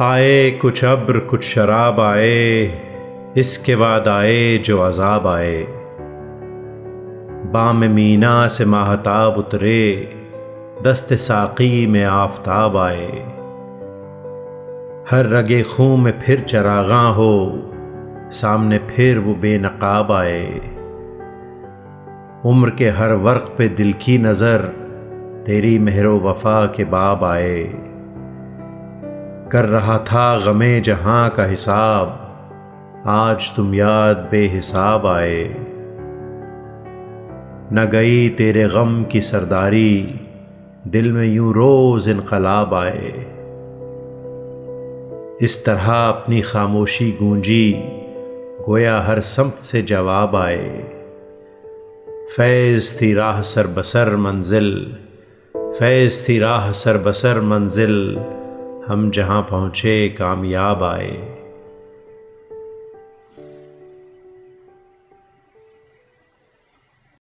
आए कुछ अब्र, कुछ शराब आए, इसके बाद आए जो अजाब आए। बाम मीना से माहताब उतरे, दस्त साकी में आफताब आए। हर रगे खूं में फिर चरागा हो, सामने फिर वो बेनकाब आए। उम्र के हर वर्क पे दिल की नज़र, तेरी मेहरो वफा के बाब आए। कर रहा था गमे जहाँ का हिसाब। आज तुम याद बेहिसाब आए। न गई तेरे गम की सरदारी, दिल में यूँ रोज इनकलाब आए। इस तरह अपनी खामोशी गूंजी, गोया हर समत से जवाब आए। फैज़ थी राह सर बसर मंजिल, फैज़ थी राह सर बसर मंजिल। हम जहाँ पहुँचे कामयाब आए।